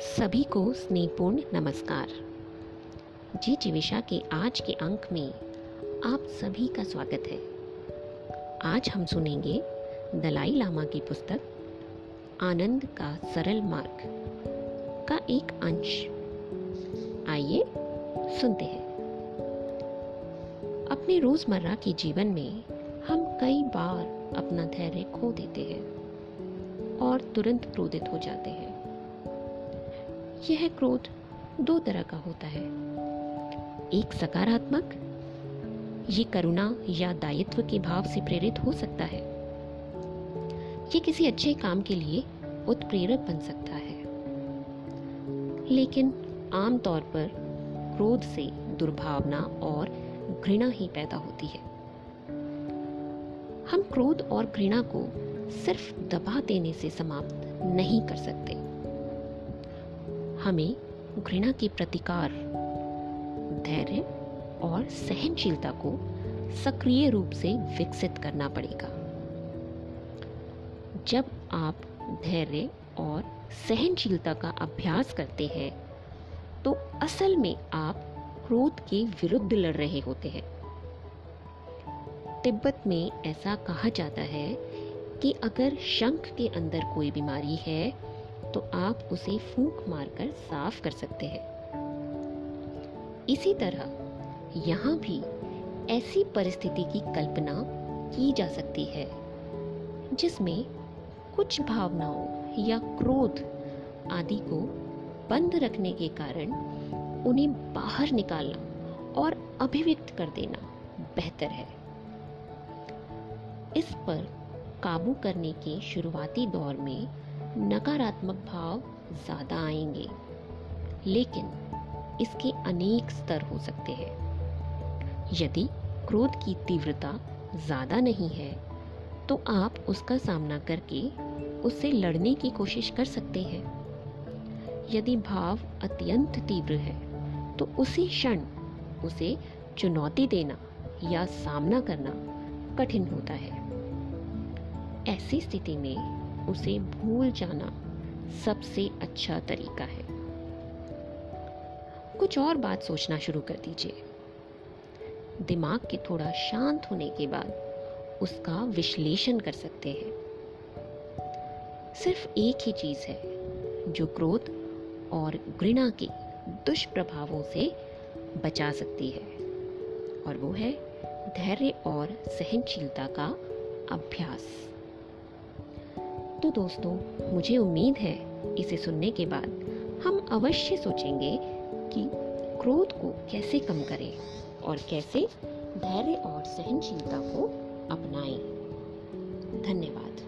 सभी को स्नेहपूर्ण नमस्कार। जी जीविशा के आज के अंक में आप सभी का स्वागत है। आज हम सुनेंगे दलाई लामा की पुस्तक, आनंद का सरल मार्ग का एक अंश। आइए सुनते हैं। अपने रोज़मर्रा के जीवन में हम कई बार अपना धैर्य खो देते हैं और तुरंत क्रोधित हो जाते हैं। यह क्रोध दो तरह का होता है। एक सकारात्मक, ये करुणा या दायित्व के भाव से प्रेरित हो सकता है। ये किसी अच्छे काम के लिए उत्प्रेरक बन सकता है। लेकिन आमतौर पर क्रोध से दुर्भावना और घृणा ही पैदा होती है। हम क्रोध और घृणा को सिर्फ़ दबा देने से समाप्त नहीं कर सकते। हमें घृणा के प्रतिकार, धैर्य और सहनशीलता को सक्रिय रूप से विकसित करना पड़ेगा। जब आप धैर्य और सहनशीलता का अभ्यास करते हैं तो असल में आप क्रोध के विरुद्ध लड़ रहे होते हैं। तिब्बत में ऐसा कहा जाता है कि अगर शंख के अंदर कोई बीमारी है तो आप उसे फूंक मारकर साफ़ कर सकते हैं। इसी तरह, यहाँ भी ऐसी परिस्थिति की कल्पना की जा सकती है, जिसमें कुछ भावनाओं या क्रोध आदि को बंद रखने के कारण उन्हें बाहर निकालना और अभिव्यक्त कर देना बेहतर है। इस पर काबू करने के शुरुआती दौर में नकारात्मक भाव ज़्यादा आएँगे। लेकिन इसके अनेक स्तर हो सकते हैं। यदि क्रोध की तीव्रता ज़्यादा नहीं है तो आप उसका सामना करके उससे लड़ने की कोशिश कर सकते हैं। यदि भाव अत्यंत तीव्र है तो उसी क्षण उसे चुनौती देना या सामना करना कठिन होता है। ऐसी स्थिति में उसे भूल जाना सबसे अच्छा तरीका है। कुछ और बात सोचना शुरू कर दीजिए। दिमाग के थोड़ा शांत होने के बाद उसका विश्लेषण कर सकते हैं। सिर्फ़ एक ही चीज़ है जो क्रोध और घृणा के दुष्प्रभावों से बचा सकती है, और वो है धैर्य और सहनशीलता का अभ्यास। तो दोस्तों, मुझे उम्मीद है इसे सुनने के बाद हम अवश्य सोचेंगे कि क्रोध को कैसे कम करें और कैसे धैर्य और सहनशीलता को अपनाएँ। धन्यवाद।